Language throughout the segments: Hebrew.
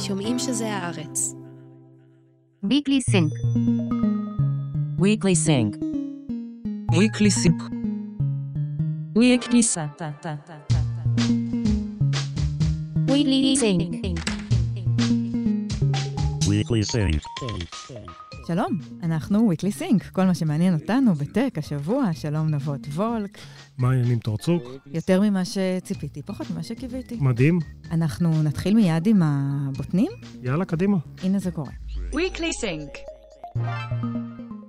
שומעים שזה הארץ. Weekly Sync. Weekly Sync. Weekly Sync. Weekly Sync. Weekly Sync. Weekly Sync. שלום, אנחנו Weekly Sync, כל מה שמעניין אותנו בטק השבוע, שלום נבות וולק. מה העניינים תורצוק? יותר ממה שציפיתי, פחות ממה שקיוויתי. מדהים. אנחנו נתחיל מיד עם הבוטים? יאללה, קדימה. הנה זה קורה. Weekly Sync.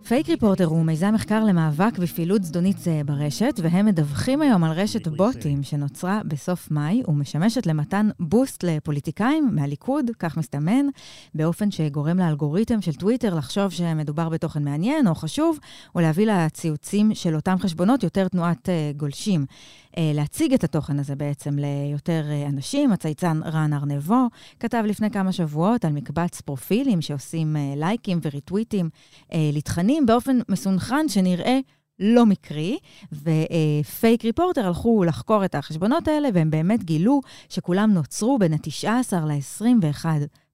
Fake Reporter הוא מיזם מחקר למאבק בפעילות זדונית ברשת, והם מדווחים היום על רשת בוטים שנוצרה בסוף מאי ומשמשת למתן בוסט לפוליטיקאים מהליכוד, כך מסתמן, באופן שגורם לאלגוריתם של טוויטר לחשוב שמדובר בתוכן מעניין או חשוב, ולהביא לציוצים של אותם חשבונות יותר תנועת uh, גולשים. Uh, להציג את התוכן הזה בעצם ליותר uh, אנשים. הצייצן רן ארנבו כתב לפני כמה שבועות על מקבץ פרופילים שעושים uh, לייקים וריטוויטים לתכנים באופן מסונכרן שנראה לא מקרי, ופייק ריפורטר הלכו לחקור את החשבונות האלה, והם באמת גילו שכולם נוצרו בין ה-19 ל-21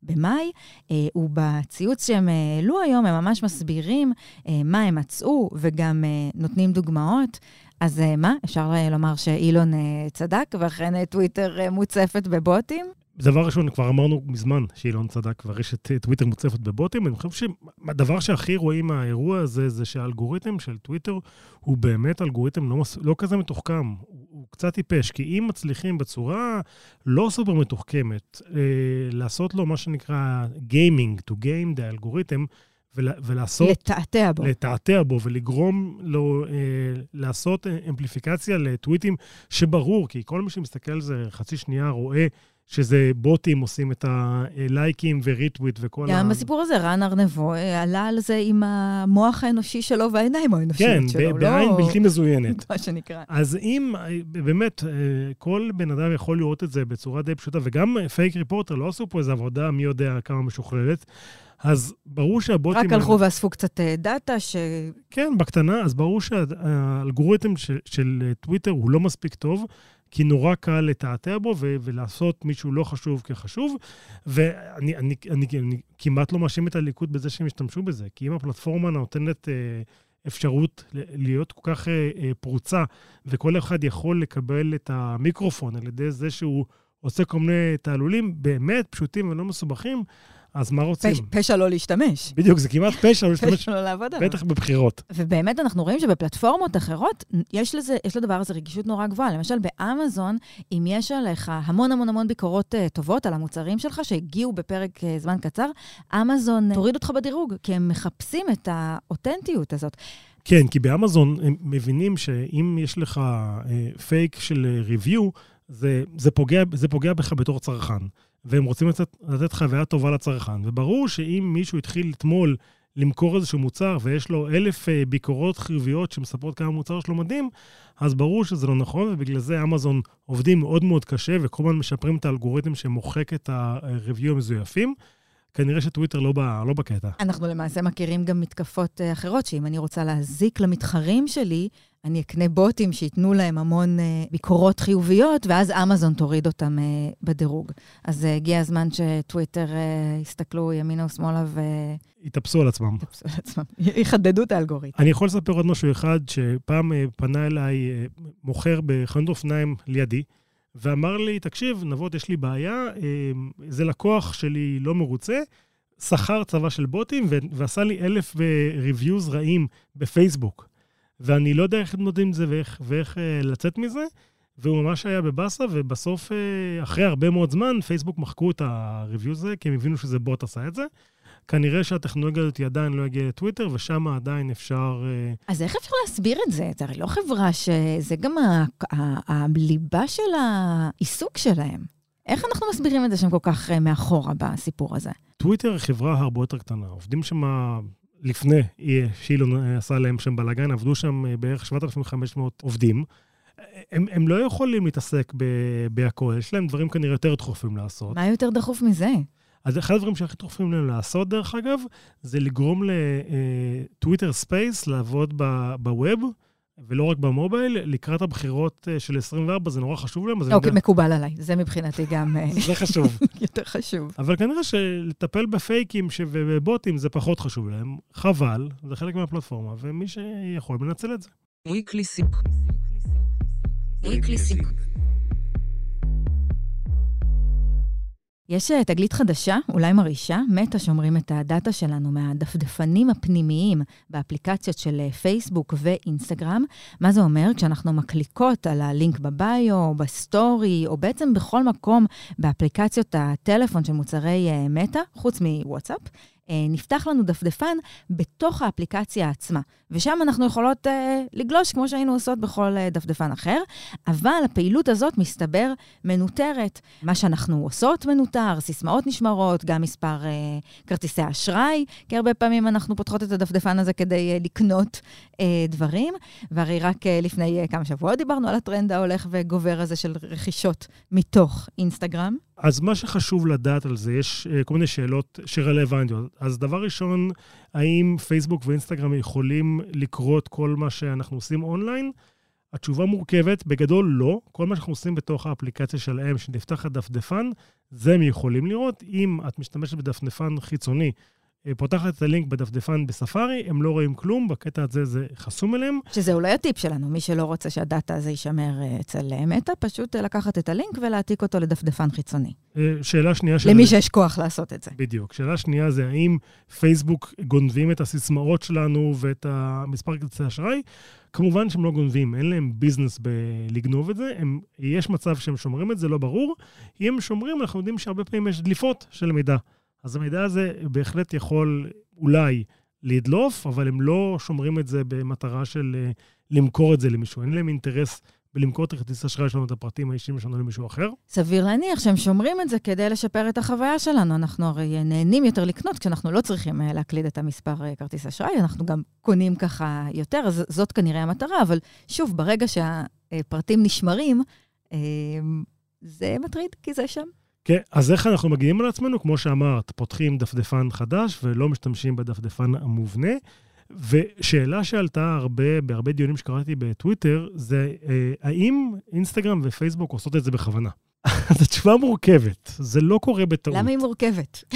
במאי, ובציוץ שהם העלו היום, הם ממש מסבירים מה הם מצאו, וגם נותנים דוגמאות. אז מה, אפשר לומר שאילון צדק, ואכן טוויטר מוצפת בבוטים? דבר ראשון, כבר אמרנו מזמן שאילון צדק, והרשת טוויטר מוצפת בבוטים. אני חושב שהדבר שהכי רואים מהאירוע הזה, זה שהאלגוריתם של טוויטר הוא באמת אלגוריתם לא, לא כזה מתוחכם. הוא, קצת טיפש, כי אם מצליחים בצורה לא סופר מתוחכמת, אה, לעשות לו מה שנקרא gaming, to game the אלגוריתם, ולעשות... לתעתע בו. לתעתע בו ולגרום לו אה, לעשות אמפליפיקציה לטוויטים שברור, כי כל מי שמסתכל על זה חצי שנייה רואה שזה בוטים עושים את הלייקים וריטוויט וכל גם ה... גם בסיפור הזה, רן ארנבו עלה על זה עם המוח האנושי שלו והעיניים האנושיות כן, שלו. כן, בעין לא... בלתי מזוינת. מה שנקרא. אז אם, באמת, כל בן אדם יכול לראות את זה בצורה די פשוטה, וגם פייק ריפורטר לא עשו פה איזו עבודה מי יודע כמה משוכללת. אז ברור שהבוטים... רק הלכו ואספו קצת דאטה ש... כן, בקטנה, אז ברור שהאלגוריתם של, של טוויטר הוא לא מספיק טוב, כי נורא קל לתעתע בו ו- ולעשות מישהו לא חשוב כחשוב. ואני אני, אני, אני כמעט לא מאשים את הליכוד בזה שהם השתמשו בזה, כי אם הפלטפורמה נותנת... אה, אפשרות להיות כל כך אה, אה, פרוצה, וכל אחד יכול לקבל את המיקרופון על ידי זה שהוא עושה כל מיני תעלולים באמת פשוטים ולא מסובכים, אז מה רוצים? פש, פשע לא להשתמש. בדיוק, זה כמעט פשע לא להשתמש. פשע לא לעבוד עליו. בטח בבחירות. ובאמת אנחנו רואים שבפלטפורמות אחרות, יש, לזה, יש לדבר הזה רגישות נורא גבוהה. למשל, באמזון, אם יש עליך המון המון המון ביקורות uh, טובות על המוצרים שלך, שהגיעו בפרק uh, זמן קצר, אמזון תוריד אותך בדירוג, כי הם מחפשים את האותנטיות הזאת. כן, כי באמזון הם מבינים שאם יש לך uh, פייק של ריוויו, זה, זה, פוגע, זה פוגע בך בתור צרכן. והם רוצים לתת, לתת חוויה טובה לצרכן. וברור שאם מישהו התחיל אתמול למכור איזשהו מוצר ויש לו אלף אה, ביקורות חיוביות שמספרות כמה המוצר שלו מדהים, אז ברור שזה לא נכון, ובגלל זה אמזון עובדים מאוד מאוד קשה וכל הזמן משפרים את האלגוריתם שמוחק את הריוויו המזויפים. כנראה שטוויטר לא, בא, לא בקטע. אנחנו למעשה מכירים גם מתקפות אה, אחרות, שאם אני רוצה להזיק למתחרים שלי, אני אקנה בוטים שייתנו להם המון uh, ביקורות חיוביות, ואז אמזון תוריד אותם uh, בדירוג. אז הגיע הזמן שטוויטר יסתכלו ימינה ושמאלה ו... יתאפסו על עצמם. יתאפסו על עצמם, יחדדו את האלגוריתם. אני יכול לספר עוד משהו אחד, שפעם פנה אליי מוכר בחנות אופניים לידי, ואמר לי, תקשיב, נבות, יש לי בעיה, איזה לקוח שלי לא מרוצה, שכר צבא של בוטים ועשה לי אלף ריוויוז רעים בפייסבוק. ואני לא יודע איך להתמודד עם זה ואיך, ואיך אה, לצאת מזה. והוא ממש היה בבאסה, ובסוף, אה, אחרי הרבה מאוד זמן, פייסבוק מחקו את הריוויו הזה, כי הם הבינו שזה בוט עשה את זה. כנראה שהטכנולוגיה הזאת עדיין לא הגיעה לטוויטר, ושם עדיין אפשר... אה, אז איך אפשר להסביר את זה? זה הרי לא חברה שזה גם הליבה של העיסוק שלהם. איך אנחנו מסבירים את זה שהם כל כך מאחורה בסיפור הזה? טוויטר היא חברה הרבה יותר קטנה. עובדים שם לפני שאילון עשה להם שם בלאגן, עבדו שם אה, בערך 7,500 עובדים. הם, הם לא יכולים להתעסק בהכול, יש להם דברים כנראה יותר דחופים לעשות. מה יותר דחוף מזה? אז אחד הדברים שהכי דחופים להם לעשות, דרך אגב, זה לגרום ל Twitter Space לעבוד ב web ולא רק במובייל, לקראת הבחירות אה, של 24, זה נורא חשוב להם. אוקיי, יודע- מקובל עליי. זה מבחינתי גם אה, זה חשוב. יותר חשוב. אבל כנראה שלטפל בפייקים ש- ובבוטים זה פחות חשוב להם. חבל, זה חלק מהפלטפורמה, ומי שיכול מנצל את זה. יש אה, תגלית חדשה, אולי מרעישה, מטא שומרים את הדאטה שלנו מהדפדפנים הפנימיים באפליקציות של אה, פייסבוק ואינסטגרם. מה זה אומר? כשאנחנו מקליקות על הלינק ב bio, או בסטורי, או בעצם בכל מקום באפליקציות הטלפון של מוצרי אה, מטא, חוץ מוואטסאפ, נפתח לנו דפדפן בתוך האפליקציה עצמה. ושם אנחנו יכולות אה, לגלוש כמו שהיינו עושות בכל אה, דפדפן אחר, אבל הפעילות הזאת, מסתבר, מנוטרת. מה שאנחנו עושות מנוטר, סיסמאות נשמרות, גם מספר אה, כרטיסי אשראי, כי הרבה פעמים אנחנו פותחות את הדפדפן הזה כדי אה, לקנות אה, דברים. והרי רק אה, לפני אה, כמה שבועות דיברנו על הטרנד ההולך וגובר הזה של רכישות מתוך אינסטגרם. אז מה שחשוב לדעת על זה, יש אה, כל מיני שאלות שרלוונטיות. אז דבר ראשון, האם פייסבוק ואינסטגרם יכולים לקרוא את כל מה שאנחנו עושים אונליין? התשובה מורכבת, בגדול לא. כל מה שאנחנו עושים בתוך האפליקציה שלהם, שנפתח הדפדפן, זה הם יכולים לראות. אם את משתמשת בדפדפן חיצוני, פותחת את הלינק בדפדפן בספארי, הם לא רואים כלום, בקטע הזה זה חסום אליהם. שזה אולי הטיפ שלנו, מי שלא רוצה שהדאטה הזה יישמר אה, אצל אה, מטא, פשוט אה, לקחת את הלינק ולהעתיק אותו לדפדפן חיצוני. אה, שאלה שנייה של... למי שיש כוח לעשות את זה. בדיוק. שאלה שנייה זה האם פייסבוק גונבים את הסיסמאות שלנו ואת המספר כרטיסי אשראי? כמובן שהם לא גונבים, אין להם ביזנס בלגנוב את זה. הם, יש מצב שהם שומרים את זה, לא ברור. אם הם שומרים, אנחנו יודעים שהרבה פעמים יש דליפות של מידע. אז המידע הזה בהחלט יכול אולי לדלוף, אבל הם לא שומרים את זה במטרה של אה, למכור את זה למישהו. אין להם אינטרס בלמכור את הכרטיס האשראי שלנו, את הפרטים האישיים שלנו למישהו אחר. סביר להניח שהם שומרים את זה כדי לשפר את החוויה שלנו. אנחנו הרי נהנים יותר לקנות כשאנחנו לא צריכים אה, להקליד את המספר אה, כרטיס אשראי, אנחנו גם קונים ככה יותר, אז זאת כנראה המטרה, אבל שוב, ברגע שהפרטים נשמרים, זה מטריד, כי זה שם. כן, אז איך אנחנו מגיעים על עצמנו? כמו שאמרת, פותחים דפדפן חדש ולא משתמשים בדפדפן המובנה. ושאלה שעלתה הרבה, בהרבה דיונים שקראתי בטוויטר, זה אה, האם אינסטגרם ופייסבוק עושות את זה בכוונה? אז התשובה מורכבת, זה לא קורה בטעות. למה היא מורכבת?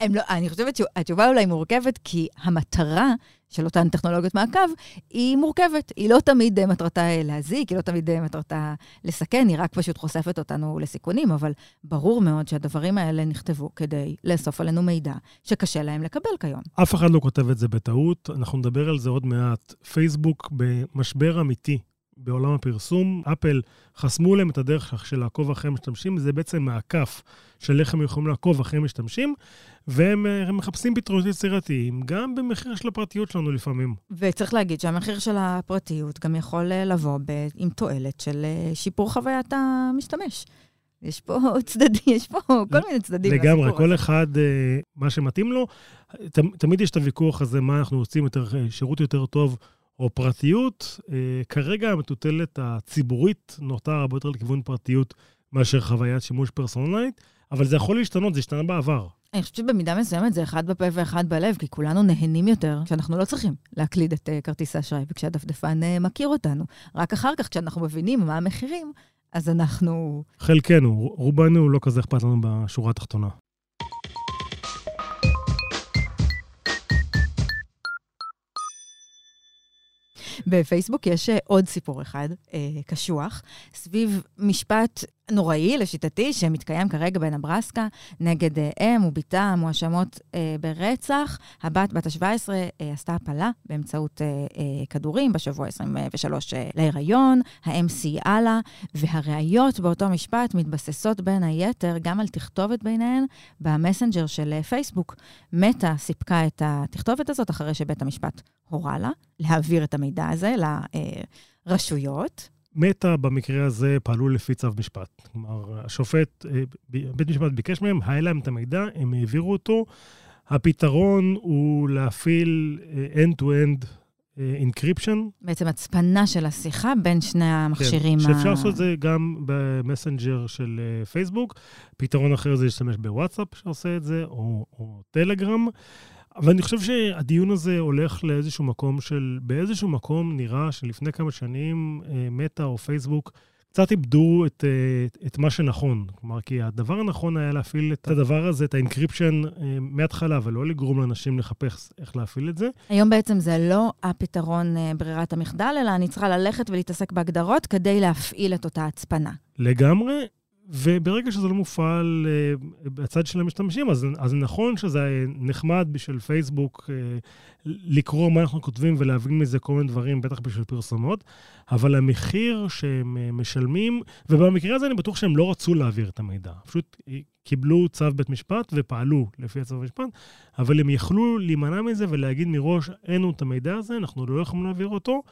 הם לא, אני חושבת שהתשובה אולי מורכבת כי המטרה של אותן טכנולוגיות מעקב היא מורכבת. היא לא תמיד אה, מטרתה אה, להזיק, היא לא תמיד אה, מטרתה לסכן, היא רק פשוט חושפת אותנו לסיכונים, אבל ברור מאוד שהדברים האלה נכתבו כדי לאסוף עלינו מידע שקשה להם לקבל כיום. אף אחד לא כותב את זה בטעות, אנחנו נדבר על זה עוד מעט. פייסבוק במשבר אמיתי בעולם הפרסום, אפל חסמו להם את הדרך של לעקוב אחרי משתמשים, זה בעצם מעקף של איך הם יכולים לעקוב אחרי משתמשים, והם אה, מחפשים פתרונות יצירתיים, גם במחיר של הפרטיות שלנו לפעמים. וצריך להגיד שהמחיר של הפרטיות גם יכול אה, לבוא ב- עם תועלת של אה, שיפור חוויית המשתמש. יש פה צדדים, יש פה כל מיני צדדים. לגמרי, כל. אחד, מה שמתאים לו. ת, תמיד יש את הוויכוח הזה, מה אנחנו רוצים, יותר, שירות יותר טוב או פרטיות. אה, כרגע המטוטלת הציבורית נוטה הרבה יותר לכיוון פרטיות מאשר חוויית שימוש פרסונלית, אבל זה יכול להשתנות, זה השתנה בעבר. אני חושבת שבמידה מסוימת זה אחד בפה ואחד בלב, כי כולנו נהנים יותר כשאנחנו לא צריכים להקליד את uh, כרטיס האשראי, וכשהדפדפן uh, מכיר אותנו. רק אחר כך, כשאנחנו מבינים מה המחירים, אז אנחנו... חלקנו, רובנו לא כזה אכפת לנו בשורה התחתונה. בפייסבוק יש אה, עוד סיפור אחד, אה, קשוח, סביב משפט נוראי, לשיטתי, שמתקיים כרגע בנברסקה, נגד אה, אם ובתה המואשמות אה, ברצח. הבת, בת ה-17, אה, עשתה הפלה באמצעות אה, אה, כדורים בשבוע 23 אה, להיריון, האם סייעה לה, והראיות באותו משפט מתבססות בין היתר גם על תכתובת ביניהן במסנג'ר של אה, פייסבוק. מטא סיפקה את התכתובת הזאת אחרי שבית המשפט הורה לה להעביר את המידע הזה לרשויות. מטא במקרה הזה פעלו לפי צו משפט. כלומר, השופט, אה, בית משפט ביקש מהם, היה להם את המידע, הם העבירו אותו. הפתרון הוא להפעיל אה, end-to-end אה, encryption. בעצם הצפנה של השיחה בין שני המכשירים. כן, שאפשר לעשות את זה גם במסנג'ר של פייסבוק. פתרון אחר זה להשתמש בוואטסאפ שעושה את זה, או, או טלגרם. אבל אני חושב שהדיון הזה הולך לאיזשהו מקום של, באיזשהו מקום נראה שלפני כמה שנים אה, מטא או פייסבוק קצת איבדו את, אה, את מה שנכון. כלומר, כי הדבר הנכון היה להפעיל את הדבר הזה, את ה encryption, אה, מההתחלה, ולא לגרום לאנשים לחפש איך להפעיל את זה. היום בעצם זה לא הפתרון אה, ברירת המחדל, אלא אני צריכה ללכת ולהתעסק בהגדרות כדי להפעיל את אותה הצפנה. לגמרי, וברגע שזה לא מופעל אה, בצד של המשתמשים, אז, אז נכון שזה נחמד בשביל פייסבוק אה, לקרוא מה אנחנו כותבים ולהבין מזה כל מיני דברים, בטח בשביל פרסומות, אבל המחיר שהם uh, משלמים, ובמקרה הזה אני בטוח שהם לא רצו להעביר את המידע. פשוט קיבלו צו בית משפט ופעלו לפי הצו בית משפט, אבל הם יכלו להימנע מזה ולהגיד מראש, אין לנו את המידע הזה, אנחנו לא יכולים להעביר אותו.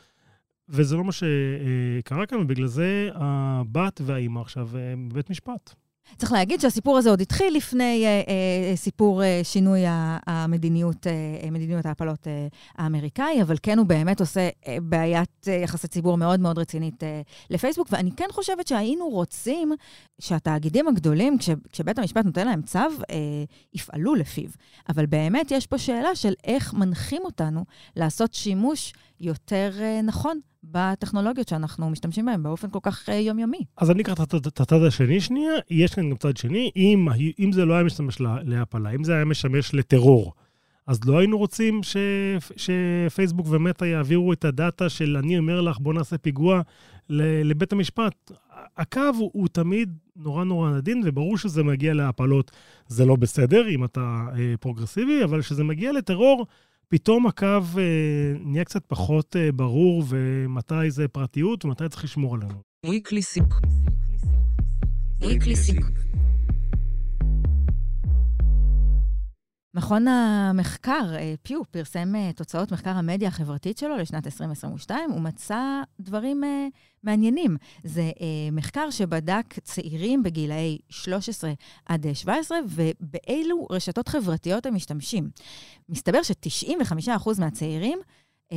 וזה לא מה שקרה כאן, ובגלל זה הבת והאימא עכשיו בבית משפט. צריך להגיד שהסיפור הזה עוד התחיל לפני אה, אה, סיפור אה, שינוי המדיניות, אה, מדיניות ההפלות אה, האמריקאי, אבל כן הוא באמת עושה אה, בעיית אה, יחסי ציבור מאוד מאוד רצינית אה, לפייסבוק, ואני כן חושבת שהיינו רוצים שהתאגידים הגדולים, כש, כשבית המשפט נותן להם צו, אה, יפעלו לפיו. אבל באמת יש פה שאלה של איך מנחים אותנו לעשות שימוש יותר אה, נכון בטכנולוגיות שאנחנו משתמשים בהן באופן כל כך uh, יומיומי. אז אני אקח את הצד השני שנייה, יש כאן גם צד שני, אם, אם זה לא היה משמש להפלה, אם זה היה משמש לטרור, אז לא היינו רוצים ש, שפייסבוק ומטא יעבירו את הדאטה של אני אומר לך, בוא נעשה פיגוע לבית המשפט. הקו הוא, הוא תמיד נורא נורא עדין, וברור שזה מגיע להפלות, זה לא בסדר אם אתה אה, פרוגרסיבי, אבל כשזה מגיע לטרור, פתאום הקו אה, נהיה קצת פחות אה, ברור, ומתי זה פרטיות ומתי צריך לשמור עלינו. Weekly Sync. מכון המחקר, אה, פיו, פרסם אה, תוצאות מחקר המדיה החברתית שלו לשנת 2022, הוא מצא דברים אה, מעניינים. זה מחקר שבדק צעירים בגילאי 13 עד 17, ובאילו רשתות חברתיות הם משתמשים. מסתבר ש-95% מהצעירים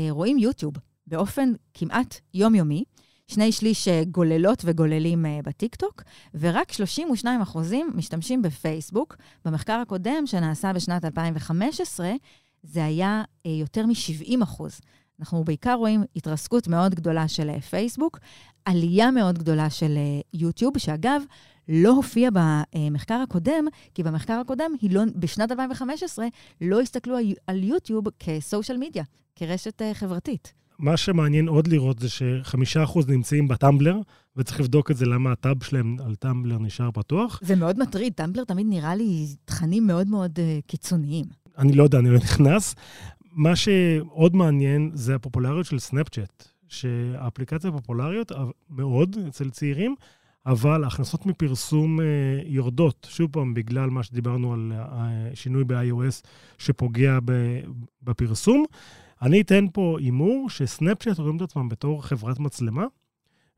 רואים יוטיוב באופן כמעט יומיומי. שני שליש אה, גוללות וגוללים אה, בטיקטוק, ורק 32 אחוזים משתמשים בפייסבוק. במחקר הקודם, שנעשה בשנת 2015, זה היה אה, יותר מ-70 אחוז. אנחנו בעיקר רואים התרסקות מאוד גדולה של פייסבוק, עלייה מאוד גדולה של יוטיוב, שאגב, לא הופיע במחקר הקודם, כי במחקר הקודם, לא, בשנת 2015, לא הסתכלו על יוטיוב כסושיאל מדיה, כרשת חברתית. מה שמעניין עוד לראות זה שחמישה אחוז נמצאים בטמבלר, וצריך לבדוק את זה למה הטאב שלהם על טמבלר נשאר פתוח. זה מאוד מטריד, טמבלר תמיד נראה לי תכנים מאוד מאוד uh, קיצוניים. אני לא יודע, אני לא נכנס. מה שעוד מעניין זה הפופולריות של סנאפצ'אט, שהאפליקציה פופולריות מאוד אצל צעירים, אבל ההכנסות מפרסום uh, יורדות, שוב פעם, בגלל מה שדיברנו על שינוי ב-iOS שפוגע בפרסום. אני אתן פה הימור שסנאפצ'אט רואים את עצמם בתור חברת מצלמה,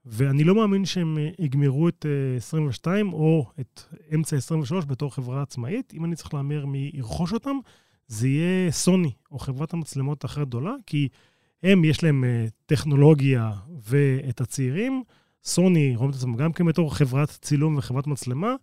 ואני לא מאמין שהם אה, יגמרו את 22 אה, או את אמצע 23 בתור חברה עצמאית. אם אני צריך להמר מי ירכוש אותם, זה יהיה סוני או חברת המצלמות הכי גדולה, כי הם, יש להם אה, טכנולוגיה ואת הצעירים. סוני רואים את עצמם גם כן בתור חברת צילום וחברת מצלמה,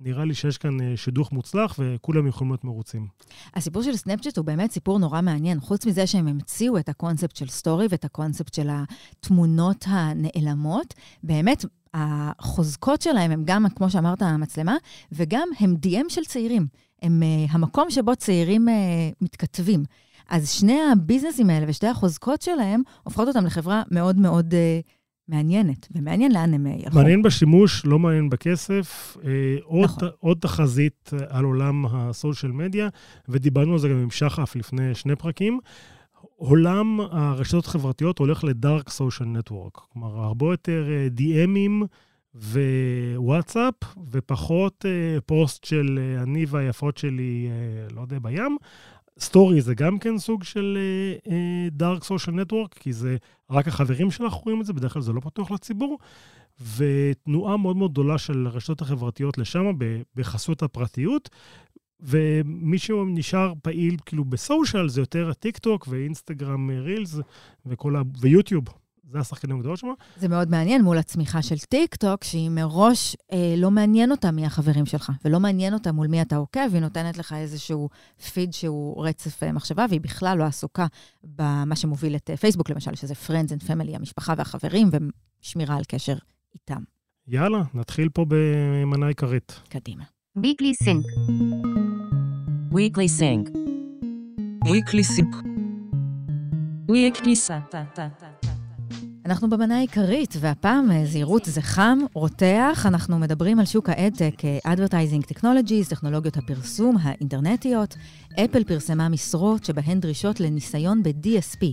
נראה לי שיש כאן אה, שידוך מוצלח וכולם יכולים להיות מרוצים. הסיפור של סנאפצ'אט הוא באמת סיפור נורא מעניין. חוץ מזה שהם המציאו את הקונספט של סטורי ואת הקונספט של התמונות הנעלמות, באמת החוזקות שלהם הם גם, כמו שאמרת, המצלמה, וגם ה DM של צעירים. הם אה, המקום שבו צעירים אה, מתכתבים. אז שני הביזנסים האלה ושתי החוזקות שלהם הופכות אותם לחברה מאוד מאוד אה, מעניינת, ומעניין לאן הם ילכו. מעניין בשימוש, לא מעניין בכסף. אה, עוד, נכון. עוד תחזית על עולם ה social media, ודיברנו על זה גם עם שחף לפני שני פרקים. עולם הרשתות החברתיות הולך ל dark social network. כלומר, הרבה יותר DM ים אה, ווואטסאפ, ופחות אה, פוסט של אני והיפות שלי, לא יודע, בים. סטורי זה גם כן סוג של dark social network, כי זה רק החברים שלך רואים את זה, בדרך כלל זה לא פתוח לציבור, ותנועה מאוד מאוד גדולה של הרשתות החברתיות לשם, בחסות הפרטיות, ומי שנשאר פעיל כאילו ב social זה יותר הטיק טוק ואינסטגרם Reels וכל ה... ויוטיוב. זה השחקנים הגדולים שם. זה מאוד מעניין מול הצמיחה של טיק טוק, שהיא מראש אה, לא מעניין אותה מי החברים שלך, ולא מעניין אותה מול מי אתה עוקב, היא נותנת לך איזשהו פיד שהוא רצף אה, מחשבה, והיא בכלל לא עסוקה במה שמוביל את אה, פייסבוק, למשל, שזה Friends and Family, המשפחה והחברים, ושמירה על קשר איתם. יאללה, נתחיל פה במנה עיקרית. קדימה. Weekly Sync. Weekly Sync. weekly sync, Weekly Sync. אנחנו במנה העיקרית, והפעם אה, זהירות זה חם, רותח. אנחנו מדברים על שוק האדטק, אה, Advertising Technologies, טכנולוגיות הפרסום האינטרנטיות. אפל פרסמה משרות שבהן דרישות לניסיון ב-DSP,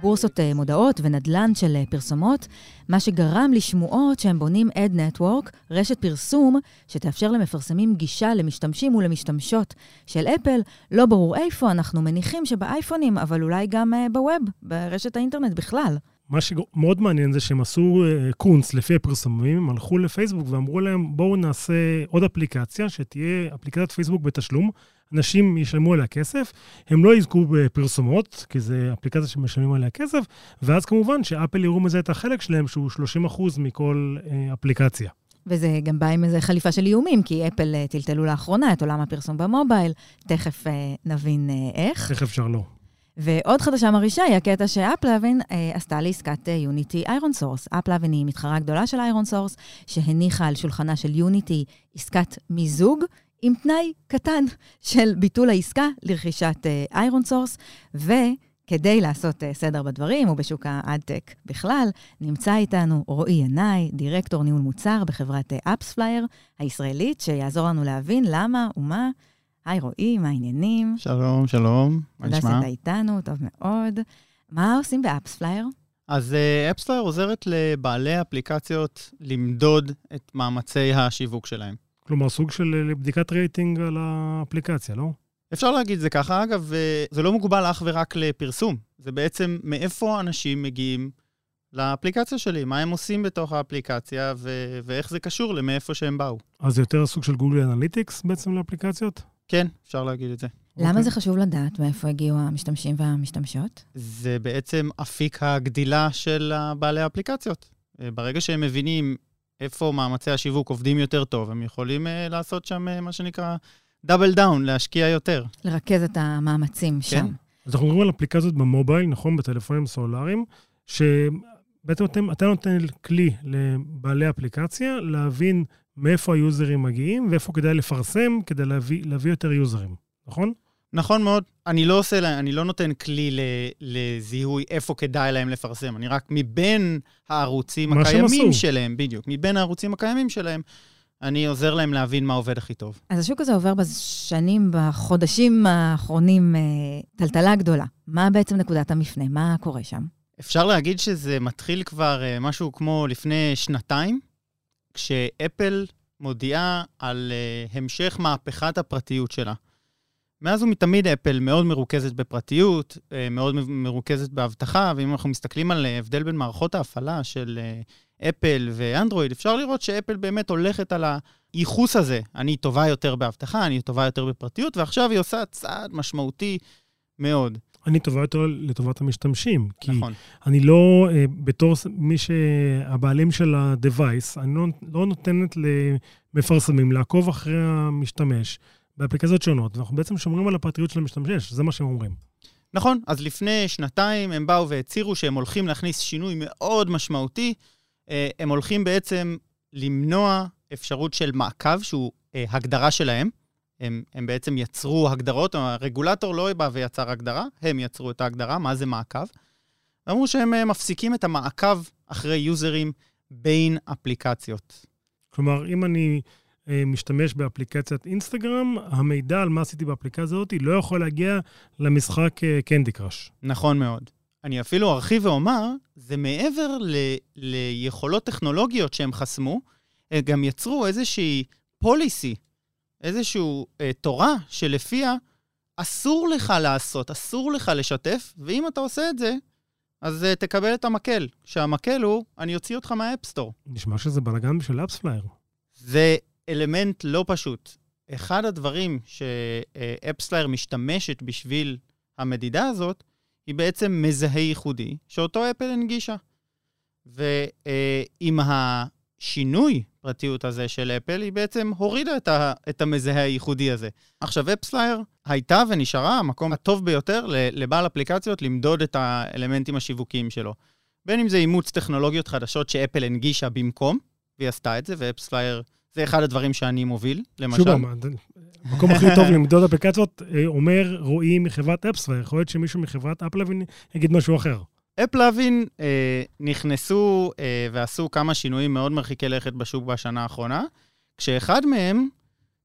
בורסות אה, מודעות ונדל"ן של פרסומות, מה שגרם לשמועות שהם בונים Ad Network, רשת פרסום שתאפשר למפרסמים גישה למשתמשים ולמשתמשות של אפל. לא ברור איפה, אנחנו מניחים שבאייפונים, אבל אולי גם בווב, ברשת האינטרנט בכלל. מה שמאוד מעניין זה שהם עשו אה, קונץ לפי הפרסומים, הם הלכו לפייסבוק ואמרו להם, בואו נעשה עוד אפליקציה, שתהיה אפליקציית פייסבוק בתשלום, אנשים ישלמו עליה כסף, הם לא יזכו בפרסומות, כי זו אפליקציה שמשלמים עליה כסף, ואז כמובן שאפל יראו מזה את החלק שלהם, שהוא 30% מכל אה, אפליקציה. וזה גם בא עם איזה חליפה של איומים, כי אפל אה, טלטלו לאחרונה את עולם הפרסום במובייל, תכף אה, נבין אה, איך. איך אפשר לא? ועוד חדשה מרעישה היא הקטע ש AppLovin אה, עשתה לעסקת יוניטי ironSource. AppLovin היא מתחרה גדולה של ironSource, שהניחה על שולחנה של יוניטי עסקת מיזוג, עם תנאי קטן של ביטול העסקה לרכישת ironSource, וכדי לעשות אה, סדר בדברים, ובשוק ה ad tech בכלל, נמצא איתנו רועי ינאי, דירקטור ניהול מוצר בחברת AppsFlyer הישראלית, שיעזור לנו להבין למה ומה. היי רועי, מה העניינים? שלום, שלום, מה תודה נשמע? שאתה איתנו, טוב מאוד. מה עושים ב AppsFlyer? אז AppsFlyer עוזרת לבעלי אפליקציות למדוד את מאמצי השיווק שלהם. כלומר, סוג של אה, בדיקת רייטינג על האפליקציה, לא? אפשר להגיד זה ככה, אגב, אה, זה לא מוגבל אך ורק לפרסום. זה בעצם מאיפה אנשים מגיעים לאפליקציה שלי, מה הם עושים בתוך האפליקציה ו- ואיך זה קשור למאיפה שהם באו. אז זה יותר סוג של Google Analytics בעצם לאפליקציות? כן, אפשר להגיד את זה. למה אוקיי. זה חשוב לדעת מאיפה הגיעו המשתמשים והמשתמשות? זה בעצם אפיק הגדילה של בעלי האפליקציות. אה, ברגע שהם מבינים איפה מאמצי השיווק עובדים יותר טוב, הם יכולים אה, לעשות שם אה, מה שנקרא double down, להשקיע יותר. לרכז את המאמצים כן. שם. אז אנחנו מדברים על אפליקציות במובייל, נכון? בטלפונים סלולריים, שבעצם אתם, אתה נותן כלי לבעלי אפליקציה להבין מאיפה היוזרים מגיעים ואיפה כדאי לפרסם כדי להביא, להביא יותר יוזרים, נכון? נכון מאוד. אני לא עושה להם, אני לא נותן כלי ל, לזיהוי איפה כדאי להם לפרסם. אני רק מבין הערוצים הקיימים. שלהם, בדיוק, מבין הערוצים הקיימים שלהם, אני עוזר להם להבין מה עובד הכי טוב. אז השוק הזה עובר בשנים, בחודשים האחרונים, אה, טלטלה גדולה. מה בעצם נקודת המפנה? מה קורה שם? אפשר להגיד שזה מתחיל כבר אה, משהו כמו לפני שנתיים, כשאפל מודיעה על אה, המשך מהפכת הפרטיות שלה. מאז ומתמיד אפל מאוד מרוכזת בפרטיות, אה, מאוד מרוכזת באבטחה, ואם אנחנו מסתכלים על אה, הבדל בין מערכות ההפעלה של אה, אפל ואנדרואיד, אפשר לראות שאפל באמת הולכת על הייחוס הזה. אני טובה יותר באבטחה, אני טובה יותר בפרטיות, ועכשיו היא עושה צעד משמעותי מאוד. אני טובה יותר לטובת המשתמשים. כי נכון. אני לא, אה, בתור מי שהבעלים של ה-Device, אני לא, לא נותנת למפרסמים לעקוב אחרי המשתמש באפליקציות שונות, ואנחנו בעצם שומרים על הפרטיות של המשתמש, זה מה שהם אומרים. נכון, אז לפני שנתיים הם באו והצהירו שהם הולכים להכניס שינוי מאוד משמעותי. אה, הם הולכים בעצם למנוע אפשרות של מעקב, שהוא אה, הגדרה שלהם. הם, הם בעצם יצרו הגדרות, הרגולטור לא בא ויצר הגדרה, הם יצרו את ההגדרה, מה זה מעקב. אמרו שהם אה, מפסיקים את המעקב אחרי יוזרים בין אפליקציות. כלומר, אם אני אה, משתמש באפליקציית אינסטגרם, המידע על מה עשיתי באפליקציה הזאת לא יכול להגיע למשחק קנדי קראש. נכון מאוד. אני אפילו ארחיב ואומר, זה מעבר ל, ליכולות טכנולוגיות שהם חסמו, הם גם יצרו איזושהי פוליסי, איזושהי אה, תורה שלפיה אסור לך לעשות, אסור לך לשתף, ואם אתה עושה את זה, אז אה, תקבל את המקל. שהמקל הוא, אני אוציא אותך מה App Store. נשמע שזה בלאגן בשביל AppsFlyer. זה אלמנט לא פשוט. אחד הדברים ש AppsFlyer משתמשת בשביל המדידה הזאת, היא בעצם מזהה ייחודי, שאותו אפל הנגישה. ועם השינוי פרטיות הזה של אפל, היא בעצם הורידה את, ה, את המזהה הייחודי הזה. עכשיו, AppsFlyer הייתה ונשארה המקום הטוב ביותר לבעל אפליקציות למדוד את האלמנטים השיווקיים שלו. בין אם זה אימוץ טכנולוגיות חדשות שאפל הנגישה במקום, והיא עשתה את זה, ו AppsFlyer זה אחד הדברים שאני מוביל, למשל. שוב, המקום הכי טוב למדוד אפליקציות אה, אומר רועי מחברת AppsFlyer, יכול להיות שמישהו מחברת AppLovin יגיד משהו אחר. AppLovin אה, נכנסו אה, ועשו כמה שינויים מאוד מרחיקי לכת בשוק בשנה האחרונה, כשאחד מהם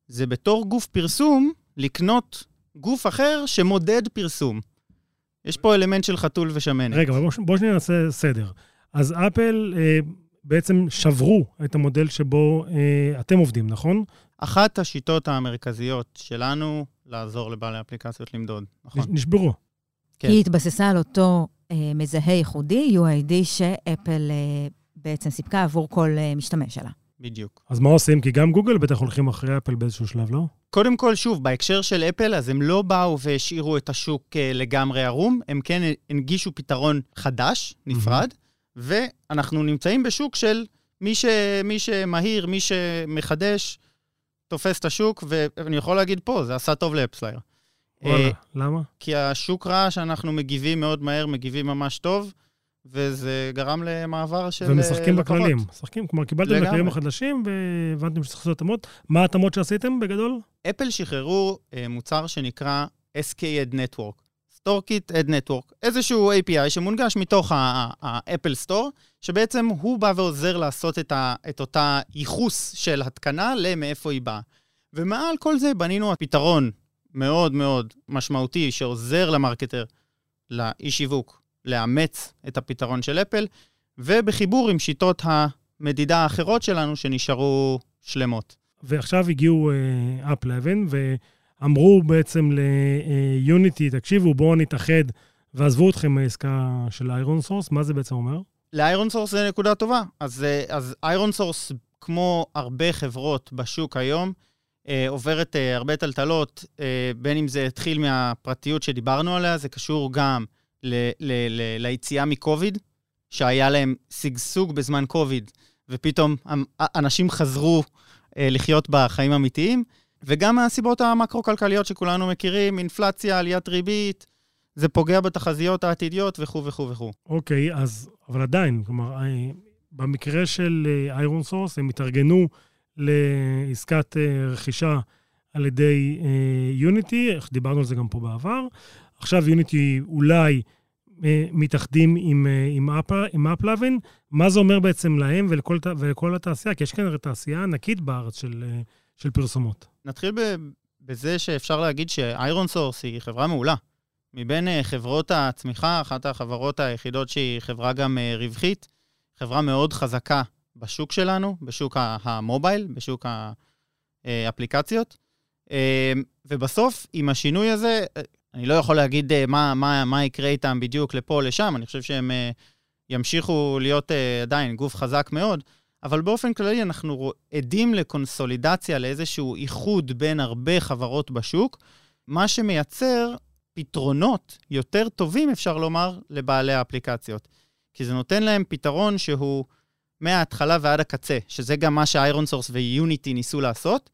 זה בתור גוף פרסום לקנות גוף אחר שמודד פרסום. יש פה אלמנט של חתול ושמנת. רגע, אבל בוא, שניה נעשה סדר. אז אפל אה, בעצם שברו את המודל שבו אה, אתם עובדים, נכון? אחת השיטות המרכזיות שלנו לעזור לבעלי אפליקציות למדוד, נכון? נש- נשברו. כן. היא התבססה על אותו מזהה ייחודי, UID, שאפל אה, בעצם סיפקה עבור כל אה, משתמש שלה. בדיוק. אז מה עושים? כי גם גוגל בטח הולכים אחרי אפל באיזשהו שלב, לא? קודם כל, שוב, בהקשר של אפל, אז הם לא באו והשאירו את השוק אה, לגמרי ערום, הם כן הנגישו פתרון חדש, נפרד, ואנחנו נמצאים בשוק של מי, ש... מי שמהיר, מי שמחדש, תופס את השוק, ואני יכול להגיד פה, זה עשה טוב לאפסלייר. וואלה, אה, למה? כי השוק ראה שאנחנו מגיבים מאוד מהר, מגיבים ממש טוב, וזה גרם למעבר של אה, ומשחקים לקוחות. בכללים. משחקים, כלומר, קיבלתם את. הכללים החדשים והבנתם שצריך לעשות התאמות. מה ההתאמות שעשיתם בגדול? אפל שחררו אה, מוצר שנקרא SK-Ed Network, StoreKit Ed Network, איזשהו API שמונגש מתוך ה-Apple Store, שבעצם הוא בא ועוזר לעשות את, ה, את אותה ייחוס של התקנה למאיפה היא באה. ומעל כל זה בנינו פתרון מאוד מאוד משמעותי שעוזר למרקטר, לאנשי שיווק, לאמץ את הפתרון של אפל, ובחיבור עם שיטות המדידה האחרות שלנו שנשארו שלמות. ועכשיו הגיעו AppLovin, ואמרו בעצם ליוניטי, תקשיבו, בואו נתאחד, ועזבו אתכם מהעסקה של איירון סורס, מה זה בעצם אומר? לאיירון סורס זה נקודה טובה. אז, אה, איירון סורס, כמו הרבה חברות בשוק היום, אה, עוברת אה, הרבה טלטלות, אה, בין אם זה התחיל מהפרטיות שדיברנו עליה, זה קשור גם ל, ל, ל, ליציאה מקוביד, שהיה להם שגשוג בזמן קוביד, ופתאום אנשים חזרו אה, לחיות בחיים אמיתיים, וגם מהסיבות המקרו-כלכליות שכולנו מכירים, אינפלציה, עליית ריבית, זה פוגע בתחזיות העתידיות וכו' וכו' וכו'. אוקיי, אז, אבל עדיין, כלומר, אה, במקרה של איירון סורס, הם התארגנו לעסקת אה, רכישה על ידי יוניטי, דיברנו על זה גם פה בעבר. עכשיו יוניטי אולי אה, מתאחדים עם, אה, עם, עם AppLovin. מה זה אומר בעצם להם ולכל, ולכל התעשייה? כי יש הרי תעשייה ענקית בארץ של, אה, של פרסומות. נתחיל ב- בזה שאפשר להגיד שאיירון סורס היא חברה מעולה. מבין אה, חברות הצמיחה, אחת החברות היחידות שהיא חברה גם אה, רווחית, חברה מאוד חזקה בשוק שלנו, בשוק המובייל, בשוק האפליקציות. אה, ובסוף, עם השינוי הזה, אה, אני לא יכול להגיד אה, מה, מה, מה יקרה איתם בדיוק לפה או לשם, אני חושב שהם אה, ימשיכו להיות אה, עדיין גוף חזק מאוד, אבל באופן כללי אנחנו עדים לקונסולידציה, לאיזשהו איחוד בין הרבה חברות בשוק, מה שמייצר פתרונות יותר טובים, אפשר לומר, לבעלי האפליקציות. כי זה נותן להם פתרון שהוא מההתחלה ועד הקצה, שזה גם מה שאיירון סורס ויוניטי ניסו לעשות,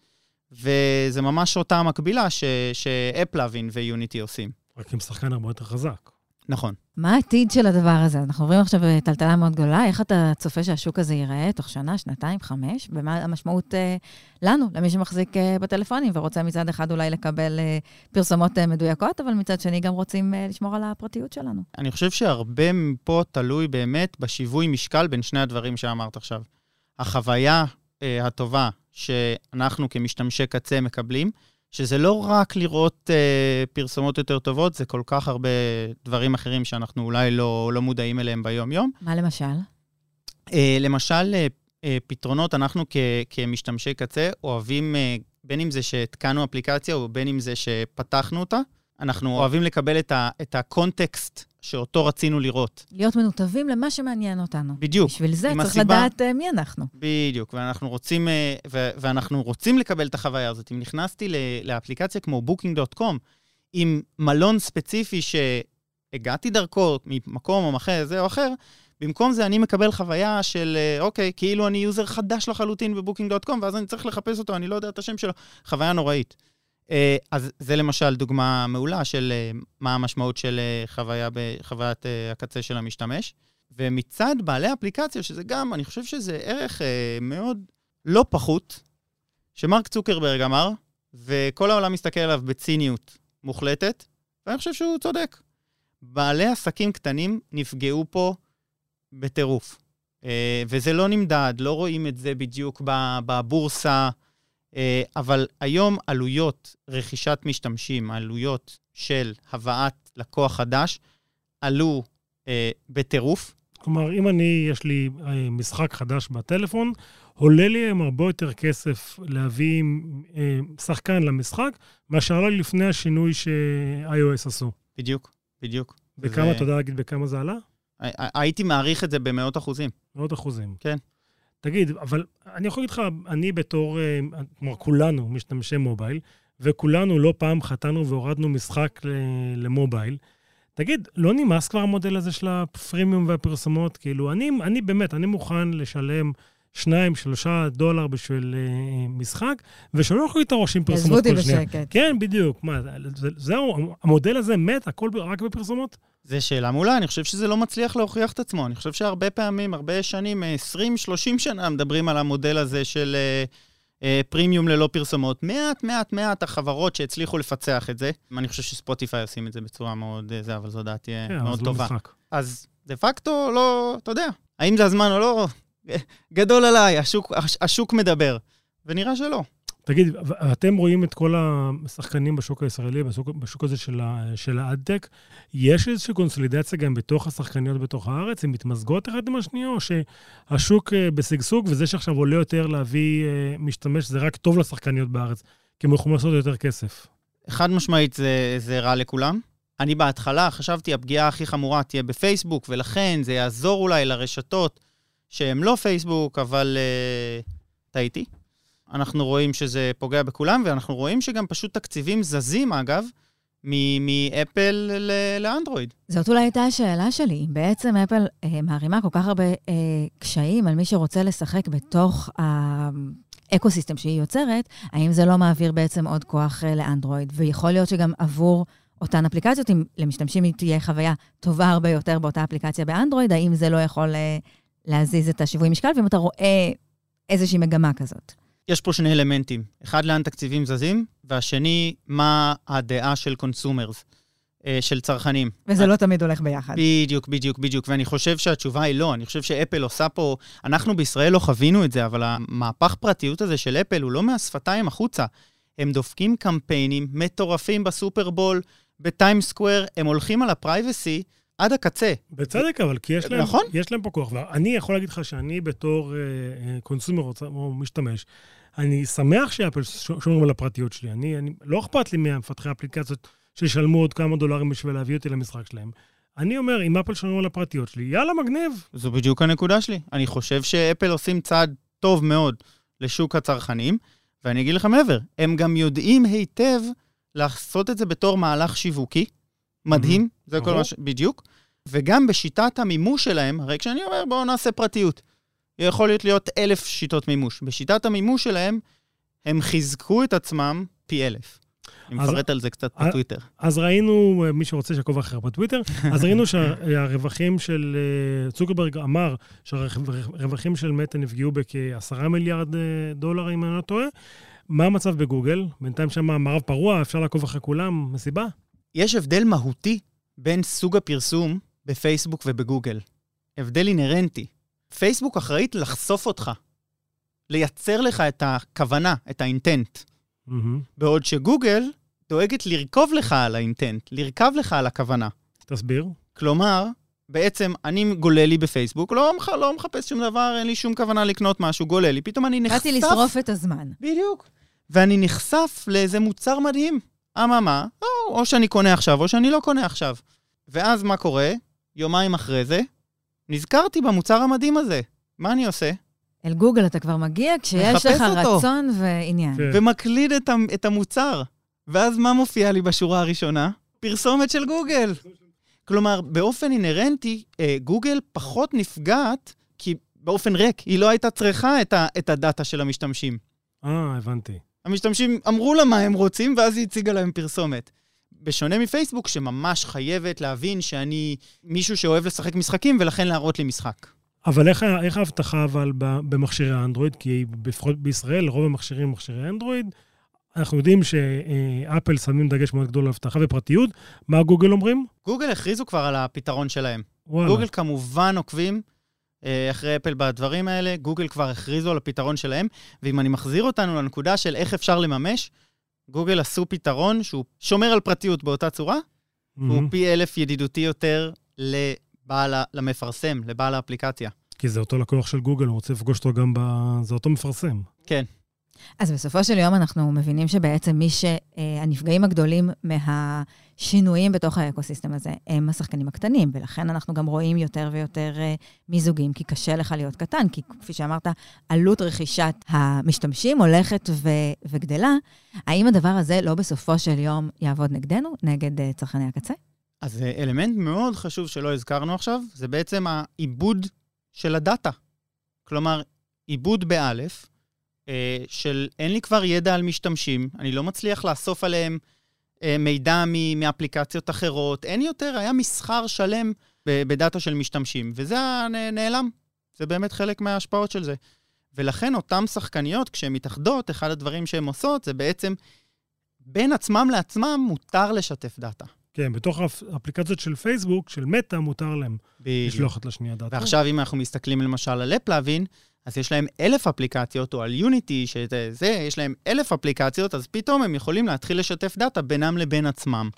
וזה ממש אותה המקבילה ש AppLovin ויוניטי עושים. רק עם שחקן הרבה יותר חזק. נכון. מה העתיד של הדבר הזה? אנחנו עוברים עכשיו טלטלה מאוד גדולה. איך אתה צופה שהשוק הזה ייראה תוך שנה, שנתיים, חמש? ומה המשמעות אה, לנו, למי שמחזיק אה, בטלפונים ורוצה מצד אחד אולי לקבל אה, פרסומות אה, מדויקות, אבל מצד שני גם רוצים אה, לשמור על הפרטיות שלנו? אני חושב שהרבה מפה תלוי באמת בשיווי משקל בין שני הדברים שאמרת עכשיו. החוויה אה, הטובה שאנחנו כמשתמשי קצה מקבלים, שזה לא רק לראות אה, פרסומות יותר טובות, זה כל כך הרבה דברים אחרים שאנחנו אולי לא, לא מודעים אליהם ביום-יום. מה למשל? אה, למשל, אה, אה, פתרונות, אנחנו כ, כמשתמשי קצה אוהבים, אה, בין אם זה שהתקנו אפליקציה או בין אם זה שפתחנו אותה, אנחנו אוהבים לקבל את, ה, את ה context שאותו רצינו לראות. להיות מנותבים למה שמעניין אותנו. בדיוק. בשביל זה צריך הסיבה- לדעת אה, מי אנחנו. בדיוק, ואנחנו רוצים, אה, ו- ואנחנו רוצים לקבל את החוויה הזאת. אם נכנסתי ל- לאפליקציה כמו Booking.com, עם מלון ספציפי שהגעתי דרכו ממקום או אחר, זה או אחר, במקום זה אני מקבל חוויה של, אה, אוקיי, כאילו אני user חדש לחלוטין ב Booking.com, ואז אני צריך לחפש אותו, אני לא יודע את השם שלו. חוויה נוראית. אה, אז זה למשל דוגמה מעולה של אה, מה המשמעות של אה, חוויה בחוויית הקצה של המשתמש. ומצד בעלי אפליקציה, שזה גם, אני חושב שזה ערך מאוד לא פחות, שמרק צוקרברג אמר, וכל העולם מסתכל עליו בציניות מוחלטת, ואני חושב שהוא צודק. בעלי עסקים קטנים נפגעו פה בטירוף. וזה לא נמדד, לא רואים את זה בדיוק בבורסה, אבל היום עלויות רכישת משתמשים, עלויות של הבאת לקוח חדש, עלו אה, בטירוף. כלומר, אם אני, יש לי אה, משחק חדש בטלפון, עולה לי היום הרבה יותר כסף להביא אה, שחקן למשחק, מאשר עלה לי לפני השינוי ש-iOS עשו. בדיוק, בדיוק. בכמה, זה- אתה יודע להגיד בכמה זה עלה? הי- הייתי מעריך את זה במאות אחוזים. מאות אחוזים. כן. תגיד, אבל אני יכול להגיד לך, אני בתור, אה, כלומר, כולנו משתמשי מובייל, וכולנו לא פעם חטאנו והורדנו משחק למובייל. תגיד, לא נמאס כבר המודל הזה של הפרימיום והפרסומות? כאילו, אני, אני באמת, אני מוכן לשלם שניים, שלושה דולר בשביל אה, משחק, ושלא יאכלו לי את הראש עם עזבו פרסומות אותי כל שנייה. בשקט. כן, בדיוק. מה, זה- זהו, המודל הזה מת, הכל רק בפרסומות? זו שאלה מעולה, אני חושב שזה לא מצליח להוכיח את עצמו. אני חושב שהרבה פעמים, הרבה שנים, 20-30 שנה, מדברים על המודל הזה של אה, אה, פרימיום ללא פרסומות. מעט, מעט, מעט החברות שהצליחו לפצח את זה. אני חושב שספוטיפיי עושים את זה בצורה מאוד אה, זה, אבל זו דעתי אה, כן, מאוד זה לא טובה. משחק. אז דה פקטו, לא, אתה יודע, האם זה הזמן או לא, גדול עליי, השוק, הש- השוק מדבר. ונראה שלא. תגיד, אתם רואים את כל השחקנים בשוק הישראלי, בשוק, בשוק הזה של, של האדטק, יש איזושהי קונסולידציה גם בתוך השחקניות בתוך הארץ? הן מתמזגות אחת עם השנייה, או שהשוק אה, בשגשוג, וזה שעכשיו עולה יותר להביא אה, משתמש, זה רק טוב לשחקניות בארץ, כי הם יכולים לעשות יותר כסף? חד משמעית זה, זה רע לכולם. אני בהתחלה חשבתי הפגיעה הכי חמורה תהיה בפייסבוק, ולכן זה יעזור אולי לרשתות שהן לא פייסבוק, אבל אה, טעיתי. אנחנו רואים שזה פוגע בכולם, ואנחנו רואים שגם פשוט תקציבים זזים, אגב, מאפל ל- לאנדרואיד. זאת אולי הייתה השאלה שלי. בעצם אפל אה, מערימה כל כך הרבה אה, קשיים על מי שרוצה לשחק בתוך ה ecosystem שהיא יוצרת, האם זה לא מעביר בעצם עוד כוח אה, לאנדרואיד? ויכול להיות שגם עבור אותן אפליקציות, אם למשתמשים היא תהיה חוויה טובה הרבה יותר באותה אפליקציה באנדרואיד, האם זה לא יכול אה, להזיז את השיווי משקל? ואם אתה רואה איזושהי מגמה כזאת. יש פה שני אלמנטים. אחד, לאן תקציבים זזים, והשני, מה הדעה של consumers, של צרכנים. וזה לא תמיד הולך ביחד. בדיוק, בדיוק, בדיוק. ואני חושב שהתשובה היא לא. אני חושב שאפל עושה פה... אנחנו בישראל לא חווינו את זה, אבל המהפך פרטיות הזה של אפל הוא לא מהשפתיים החוצה. הם דופקים קמפיינים מטורפים בסופרבול, ב Times Square, הם הולכים על ה privacy עד הקצה. בצדק, אבל כי יש להם, נכון. יש להם פה כוח. ואני יכול להגיד לך שאני בתור אה, אה, consumer רוצה- או משתמש, אני שמח שאפל שומרים על הפרטיות שלי. אני, אני, לא אכפת לי מהמפתחי האפליקציות שישלמו עוד כמה דולרים בשביל להביא אותי למשחק שלהם. אני אומר, אם אפל שומרים על הפרטיות שלי, יאללה, מגניב. זו בדיוק הנקודה שלי. אני חושב שאפל עושים צעד טוב מאוד לשוק הצרכנים, ואני אגיד לך מעבר, הם גם יודעים היטב לעשות את זה בתור מהלך שיווקי. מדהים, זה כל. מה ש... בדיוק. וגם בשיטת המימוש שלהם, הרי כשאני אומר בואו נעשה פרטיות, יכול להיות אלף שיטות מימוש. בשיטת המימוש שלהם, הם חיזקו את עצמם פי אלף. אני מפרט על זה קצת אה, בטוויטר. אז ראינו, אה, מי שרוצה שיעקוב אחר בטוויטר, אז ראינו שהרווחים של אה, צוקרברג אמר שהרווחים של מטא נפגעו בכ-10 מיליארד דולר, אם אני לא טועה. מה המצב בגוגל? בינתיים שם מערב פרוע, אפשר לעקוב אחרי כולם, מסיבה? יש הבדל מהותי בין סוג הפרסום בפייסבוק ובגוגל. הבדל אינהרנטי. פייסבוק אחראית לחשוף אותך, לייצר לך את הכוונה, את האינטנט. מהמם. בעוד שגוגל דואגת לרכוב לך על האינטנט, לרכב לך על הכוונה. תסביר. כלומר, בעצם אני גולל לי בפייסבוק, לא, מח, לא מחפש שום דבר, אין לי שום כוונה לקנות משהו, גולל לי, פתאום אני נחשף... באתי לשרוף את הזמן. בדיוק. ואני נחשף לאיזה מוצר מדהים. אממה, או, או שאני קונה עכשיו, או שאני לא קונה עכשיו. ואז מה קורה? יומיים אחרי זה, נזכרתי במוצר המדהים הזה. מה אני עושה? אל גוגל אתה כבר מגיע כשיש לך אותו. רצון ועניין. כן. ומקליד את, את המוצר. ואז מה מופיע לי בשורה הראשונה? פרסומת של גוגל. כלומר, באופן אינהרנטי, אה, גוגל פחות נפגעת, כי באופן ריק, היא לא הייתה צריכה את, ה, את הדאטה של המשתמשים. אה, הבנתי. המשתמשים אמרו לה מה הם רוצים, ואז היא הציגה להם פרסומת. בשונה מפייסבוק, שממש חייבת להבין שאני מישהו שאוהב לשחק משחקים, ולכן להראות לי משחק. אבל איך, איך ההבטחה אבל במכשירי האנדרואיד? כי לפחות בישראל, רוב המכשירים הם מכשירי אנדרואיד. אנחנו יודעים שאפל שמים דגש מאוד גדול על אבטחה ופרטיות. מה גוגל אומרים? גוגל הכריזו כבר על הפתרון שלהם. וואלה. גוגל כמובן עוקבים אה, אחרי אפל בדברים האלה, גוגל כבר הכריזו על הפתרון שלהם, ואם אני מחזיר אותנו לנקודה של איך אפשר לממש, גוגל עשו פתרון שהוא שומר על פרטיות באותה צורה, והוא מהמם. פי אלף ידידותי יותר לבעל, למפרסם, לבעל האפליקציה. כי זה אותו לקוח של גוגל, הוא רוצה לפגוש אותו גם ב... זה אותו מפרסם. כן. אז בסופו של יום אנחנו מבינים שבעצם מי שהנפגעים הגדולים מהשינויים בתוך האקוסיסטם הזה הם השחקנים הקטנים, ולכן אנחנו גם רואים יותר ויותר אה, מיזוגים, כי קשה לך להיות קטן, כי כפי שאמרת, עלות רכישת המשתמשים הולכת ו- וגדלה. האם הדבר הזה לא בסופו של יום יעבוד נגדנו, נגד אה, צרכני הקצה? אז אה, אלמנט מאוד חשוב שלא הזכרנו עכשיו, זה בעצם העיבוד של הדאטה. כלומר, עיבוד באלף, אה, של אין לי כבר ידע על משתמשים, אני לא מצליח לאסוף עליהם אה, מידע מ- מאפליקציות אחרות, אין יותר, היה מסחר שלם ב- בדאטה של משתמשים, וזה נעלם. זה באמת חלק מההשפעות של זה. ולכן אותן שחקניות, כשהן מתאחדות, אחד הדברים שהן עושות זה בעצם, בין עצמם לעצמם מותר לשתף דאטה. כן, בתוך האפליקציות של פייסבוק, של מטא, מותר להם בדיוק. לשלוח אחת לשנייה דאטה. ועכשיו, אם אנחנו מסתכלים למשל על AppLovin, אז יש להם אלף אפליקציות, או על יוניטי, שזה, זה, יש להם אלף אפליקציות, אז פתאום הם יכולים להתחיל לשתף דאטה בינם לבין עצמם.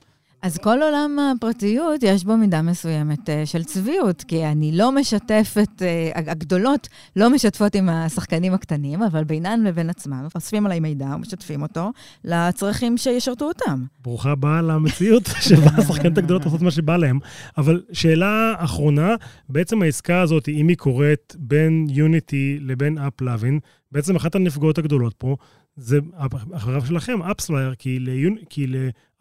אז כל עולם הפרטיות, יש בו מידה מסוימת אה, של צביעות, כי אני לא משתפת, אה, הגדולות לא משתפות עם השחקנים הקטנים, אבל בינן לבין עצמם, אוספים עליי מידע ומשתפים אותו לצרכים שישרתו אותם. ברוכה הבאה למציאות שבה השחקניות הגדולות עושות מה שבא להם. אבל שאלה אחרונה, בעצם העסקה הזאת, אם היא קורית בין יוניטי לבין AppLovin, בעצם אחת הנפגעות הגדולות פה, זה החברה שלכם, AppsFlyer, כי, ליונ... כי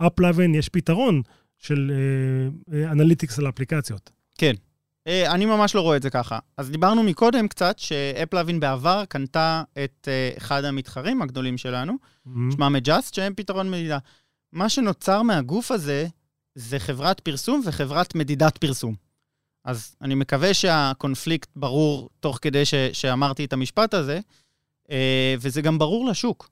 ל AppLovin יש פתרון של אה, אה, analytics על אפליקציות. כן. אה, אני ממש לא רואה את זה ככה. אז דיברנו מקודם קצת ש AppLovin בעבר קנתה את אה, אחד המתחרים הגדולים שלנו, שמם מג'אסט, שהם פתרון מדידה. מה שנוצר מהגוף הזה, זה חברת פרסום וחברת מדידת פרסום. אז אני מקווה שהקונפליקט ברור תוך כדי ש, שאמרתי את המשפט הזה, אה, וזה גם ברור לשוק.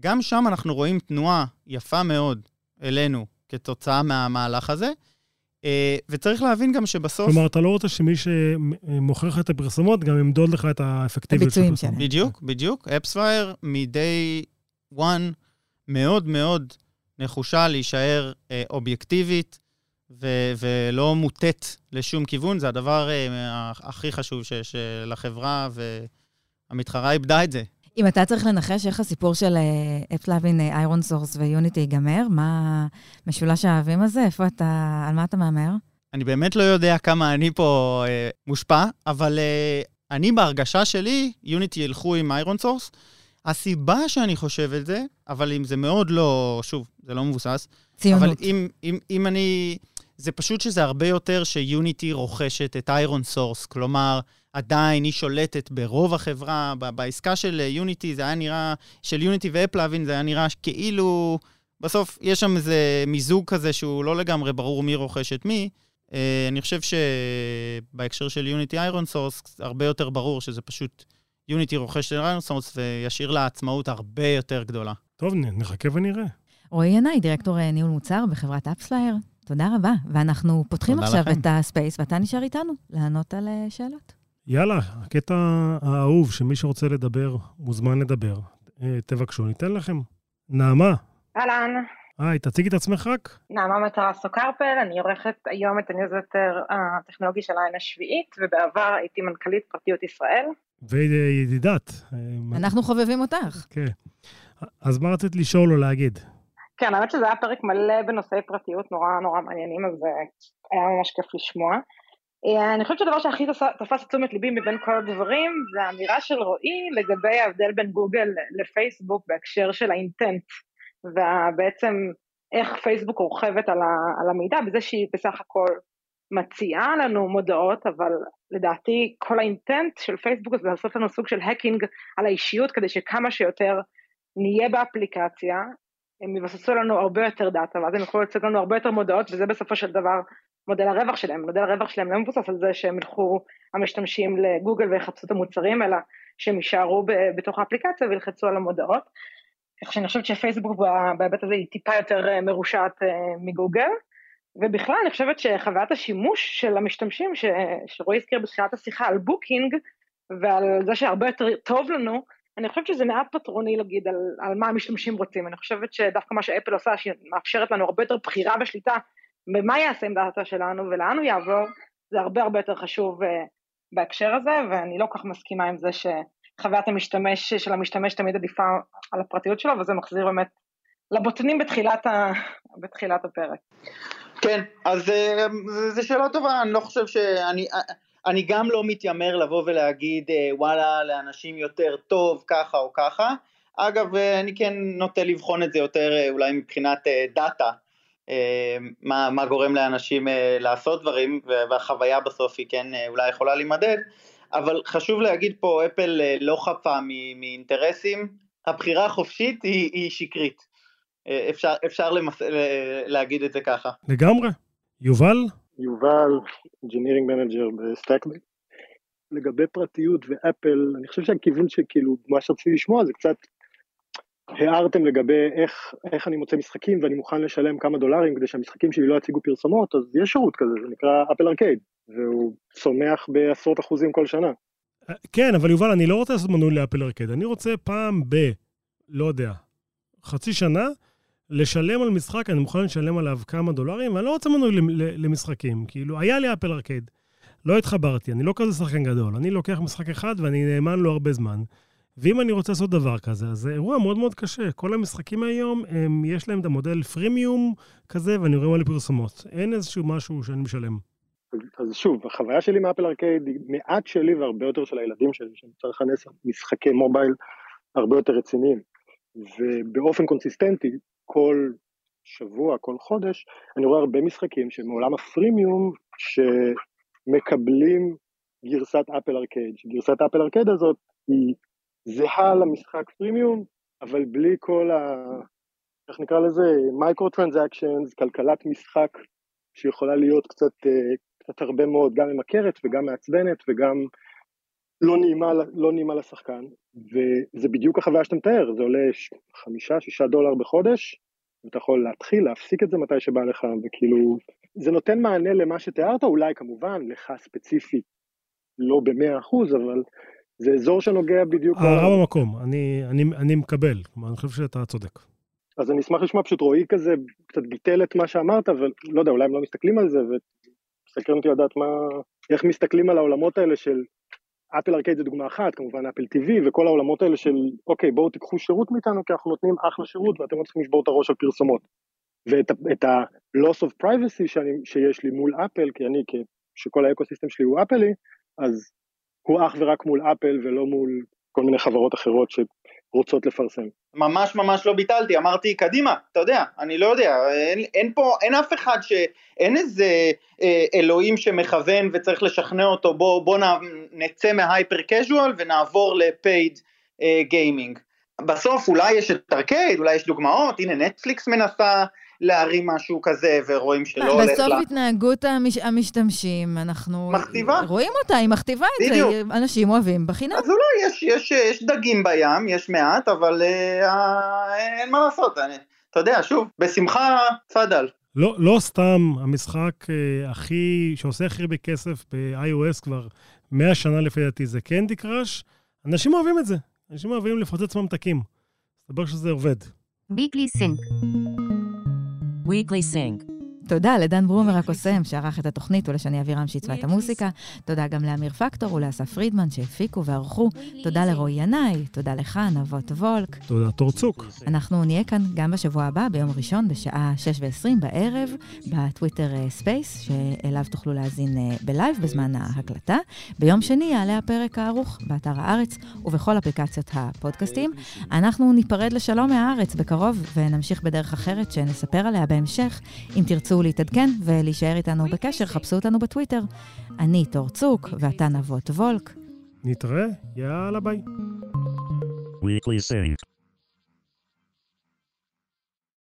גם שם אנחנו רואים תנועה יפה מאוד אלינו כתוצאה מהמהלך הזה, אה, וצריך להבין גם שבסוף... כלומר, אתה לא רוצה שמי שמוכר לך את הפרסומות גם ימדוד לך את האפקטיביות של הפרסומות. בדיוק, בדיוק. AppsFlyer מ-day one מאוד מאוד נחושה להישאר אה, אובייקטיבית ו- ולא מוטה לשום כיוון. זה הדבר אה, הכי חשוב שיש אה, לחברה, והמתחרה איבדה את זה. אם אתה צריך לנחש איך הסיפור של AppLovin, ironSource ו Unity ייגמר, מה משולש האוהבים הזה? איפה אתה, על מה אתה מהמר? אני באמת לא יודע כמה אני פה אה, מושפע, אבל אה, אני בהרגשה שלי, Unity ילכו עם ironSource. הסיבה שאני חושב את זה, אבל אם זה מאוד לא, שוב, זה לא מבוסס, ציונות. אבל אם, אם, אם אני... זה פשוט שזה הרבה יותר ש Unity רוכשת את ironSource, כלומר, עדיין היא שולטת ברוב החברה. בעסקה של Unity זה היה נראה, של Unity ו AppLovin זה היה נראה כאילו... בסוף יש שם איזה מיזוג כזה שהוא לא לגמרי ברור מי רוכש את מי. אה, אני חושב שבהקשר של Unity ironSource, הרבה יותר ברור שזה פשוט Unity רוכש את איירון סורס וישאיר לה עצמאות הרבה יותר גדולה. טוב, נחכה ונראה. רועי ינאי, דירקטור אה, ניהול מוצר בחברת AppsFlyer, תודה רבה. ואנחנו פותחים עכשיו לכם. את ה Space, ואתה נשאר איתנו לענות על אה, שאלות. יאללה, הקטע האהוב, שמי שרוצה לדבר, מוזמן לדבר. אה, תבקשו, ניתן לכם. נעמה, אהלן, היי, תציגי את עצמך רק. נעמה מטרסו קרפל, אני עורכת היום את הניוזלטר הטכנולוגי של העין השביעית, ובעבר הייתי מנכ"לית פרטיות ישראל. וידידת. אה, אנחנו חובבים אותך. כן. אז מה רצית לשאול או להגיד? כן, האמת שזה היה פרק מלא בנושאי פרטיות נורא נורא מעניינים, אז אה, היה ממש כיף לשמוע. אה, אני חושבת שהדבר שהכי תפס- את תשומת ליבי מבין כל הדברים, זה האמירה של רועי לגבי ההבדל בין גוגל לפייסבוק בהקשר של ה intent, ובעצם איך פייסבוק רוכבת על, על המידע, בזה שהיא בסך הכל מציעה לנו מודעות, אבל לדעתי כל ה intent של פייסבוק זה לעשות לנו סוג של hacking על האישיות, כדי שכמה שיותר נהיה באפליקציה, הם יבססו לנו הרבה יותר דאטה, ואז הם יוכלו להציע לנו הרבה יותר מודעות, וזה בסופו של דבר מודל הרווח שלהם. מודל הרווח שלהם לא מבוסס על זה שהם ילכו המשתמשים לגוגל ויחפשו את המוצרים, אלא שהם יישארו בתוך האפליקציה וילחצו על המודעות. כך שאני חושבת שפייסבוק בהיבט הזה היא טיפה יותר אה, מרושעת אה, מגוגל. ובכלל אני חושבת שחוויית השימוש של המשתמשים, ש- שרועי הזכיר בתחילת השיחה על בוקינג, ועל זה שהרבה יותר טוב לנו, אני חושבת שזה מעט פטרוני להגיד על, על מה המשתמשים רוצים. אני חושבת שדווקא מה שאפל עושה, שהיא מאפשרת לנו הרבה יותר בחירה ושליטה במה יעשה עם דאטה שלנו ולאן הוא יעבור, זה הרבה הרבה יותר חשוב uh, בהקשר הזה, ואני לא כל כך מסכימה עם זה שחוויית המשתמש של המשתמש תמיד עדיפה על הפרטיות שלו, וזה מחזיר באמת לבוטנים בתחילת, ה... בתחילת הפרק. כן, אז אה, זו שאלה טובה, אני לא חושב שאני... אני גם לא מתיימר לבוא ולהגיד אה, וואלה לאנשים יותר טוב ככה או ככה, אגב אה, אני כן נוטה לבחון את זה יותר אה, אולי מבחינת אה, דאטה, אה, מה, מה גורם לאנשים אה, לעשות דברים והחוויה בסוף היא כן אה, אולי יכולה להימדד, אבל חשוב להגיד פה אפל אה, לא חפה מאינטרסים, הבחירה החופשית היא, היא שקרית, אפשר, אפשר למס... להגיד את זה ככה. לגמרי. יובל? יובל, Engineering Manager בסטאקבי. לגבי פרטיות ואפל, אני חושב שהכיוון שכאילו, מה שרציתי לשמוע זה קצת הערתם לגבי איך, איך אני מוצא משחקים ואני מוכן לשלם כמה דולרים כדי שהמשחקים שלי לא יציגו פרסומות, אז יש שירות כזה, זה נקרא אפל ארקייד, והוא צומח בעשרות אחוזים כל שנה. כן, אבל יובל, אני לא רוצה לעשות מנוי לאפל ארקד, אני רוצה פעם ב... לא יודע, חצי שנה, לשלם על משחק, אני מוכן לשלם עליו כמה דולרים, ואני לא רוצה מנוי למשחקים. כאילו, היה לי אפל ארקייד, לא התחברתי, אני לא כזה שחקן גדול. אני לוקח משחק אחד ואני נאמן לו הרבה זמן. ואם אני רוצה לעשות דבר כזה, אז זה אירוע מאוד מאוד קשה. כל המשחקים היום, הם, יש להם את המודל פרימיום כזה, ואני רואה מלא פרסומות. אין איזשהו משהו שאני משלם. אז, אז שוב, החוויה שלי מאפל ארקייד היא מעט שלי והרבה יותר של הילדים שלי, שאני צריך לכנס משחקי מובייל הרבה יותר רציניים. ובאופן קונסיסטנטי, כל שבוע, כל חודש, אני רואה הרבה משחקים שמעולם הפרימיום, שמקבלים גרסת Apple Arcade. גרסת Apple Arcade הזאת היא זהה למשחק פרימיום, אבל בלי כל ה... איך נקרא לזה? micro transactions, כלכלת משחק שיכולה להיות קצת, אה, קצת הרבה מאוד, גם ממכרת וגם מעצבנת וגם לא נעימה, לא נעימה לשחקן, וזה בדיוק החוויה שאתה מתאר, זה עולה חמישה, שישה דולר בחודש, ואתה יכול להתחיל, להפסיק את זה מתי שבא לך, וכאילו, זה נותן מענה למה שתיארת, אולי כמובן, לך ספציפית, לא במאה אחוז, אבל זה אזור שנוגע בדיוק... הערה במקום, אני, אני, אני מקבל. כלומר, אני חושב שאתה צודק. אז אני אשמח לשמוע, פשוט רועי כזה קצת ביטל את מה שאמרת, אבל לא יודע, אולי הם לא מסתכלים על זה, וסקרן אותי לדעת מה, איך מסתכלים על העולמות האלה של אפל ארקייד זה דוגמה אחת, כמובן אפל TV, וכל העולמות האלה של, אוקיי, בואו תיקחו שירות מאיתנו, כי אנחנו נותנים אחלה שירות, ואתם לא צריכים לשבור את הראש על פרסומות. ואת ה-loss of privacy שאני, שיש לי מול אפל, כי אני, שכל ה ecosystem שלי הוא אפלי, אז הוא אך ורק מול אפל ולא מול כל מיני חברות אחרות שרוצות לפרסם. ממש ממש לא ביטלתי, אמרתי קדימה, אתה יודע, אני לא יודע, אין, אין פה, אין אף אחד ש... אין איזה אה, אלוהים שמכוון וצריך לשכנע אותו, בוא, בוא נ, נצא מה hyper casual ונעבור ל paid אה, gaming. בסוף אולי יש את ארקייד, אולי יש דוגמאות, הנה נטפליקס מנסה להרים משהו כזה ורואים שלא הולך בסוף לה. התנהגות המש... המשתמשים, אנחנו... מכתיבה. רואים אותה, היא מכתיבה את בדיוק. זה. אנשים אוהבים בחינם. אז אולי יש, יש, יש דגים בים, יש מעט, אבל אה, אה, אין מה לעשות, אני, אתה יודע, שוב, בשמחה, תפאדל. לא, לא סתם המשחק אה, הכי, שעושה הכי הרבה כסף ב-iOS כבר 100 שנה לפי דעתי זה קנדי קראש. אנשים אוהבים את זה. אנשים אוהבים לפוצץ ממתקים. מסתבר שזה עובד. Weekly Sync. Weekly Sync. תודה לדן ברומר הקוסם, שערך את התוכנית, ולשני אבירם שעיצבה את המוסיקה. תודה גם לאמיר פקטור ולאסף פרידמן שהפיקו וערכו. תודה לרועי ינאי, תודה לך, נבות וולק. תודה, תורצוק. אנחנו נהיה כאן גם בשבוע הבא, ביום ראשון, בשעה 6:20 בערב, בטוויטר אה, Space, שאליו תוכלו להאזין אה, בלייב בזמן ההקלטה. ביום שני יעלה הפרק הערוך באתר הארץ ובכל אפליקציות הפודקאסטים. אנחנו ניפרד לשלום מהארץ בקרוב, ונמשיך בדרך אחרת שנספר עליה בהמשך. אם תרצו תרצו להתעדכן ולהישאר איתנו בקשר, חפשו אותנו בטוויטר. אני תור צוק, ואתה נבות וולק. נתראה, יאללה ביי. Weekly Sync.